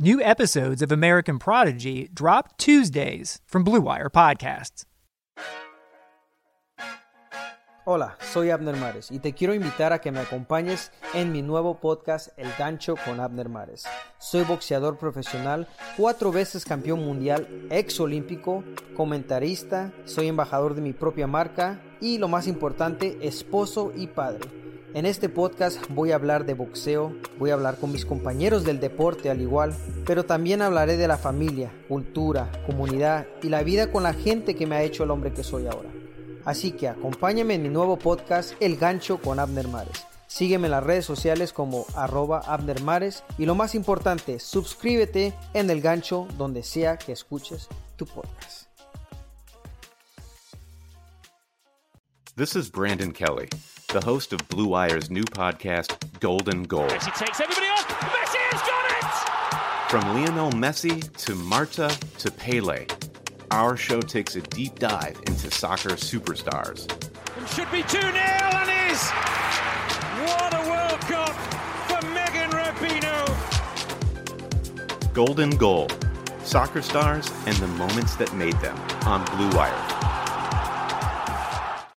New episodes of American Prodigy drop Tuesdays from Blue Wire Podcasts. Hola, soy Abner Mares y te quiero invitar a que me acompañes en mi nuevo podcast El Gancho con Abner Mares. Soy boxeador profesional, cuatro veces campeón mundial, ex olímpico, comentarista, soy embajador de mi propia marca y lo más importante, esposo y padre. En este podcast voy a hablar de boxeo, voy a hablar con mis compañeros del deporte al igual, pero también hablaré de la familia, cultura, comunidad y la vida con la gente que me ha hecho el hombre que soy ahora. Así que acompáñame en mi nuevo podcast El Gancho con Abner Mares. Sígueme en las redes sociales como arroba Abner Mares y lo más importante, suscríbete en El Gancho donde sea que escuches tu podcast. This is Brandon Kelly, the host of Blue Wire's new podcast, Golden Goal. Messi takes everybody off. Messi has got it! From Lionel Messi to Marta to Pele our show takes a deep dive into soccer superstars. It should be 2 0 and is! What a World Cup for Megan Rapinoe! Golden Goal Soccer Stars and the Moments That Made Them on Blue Wire.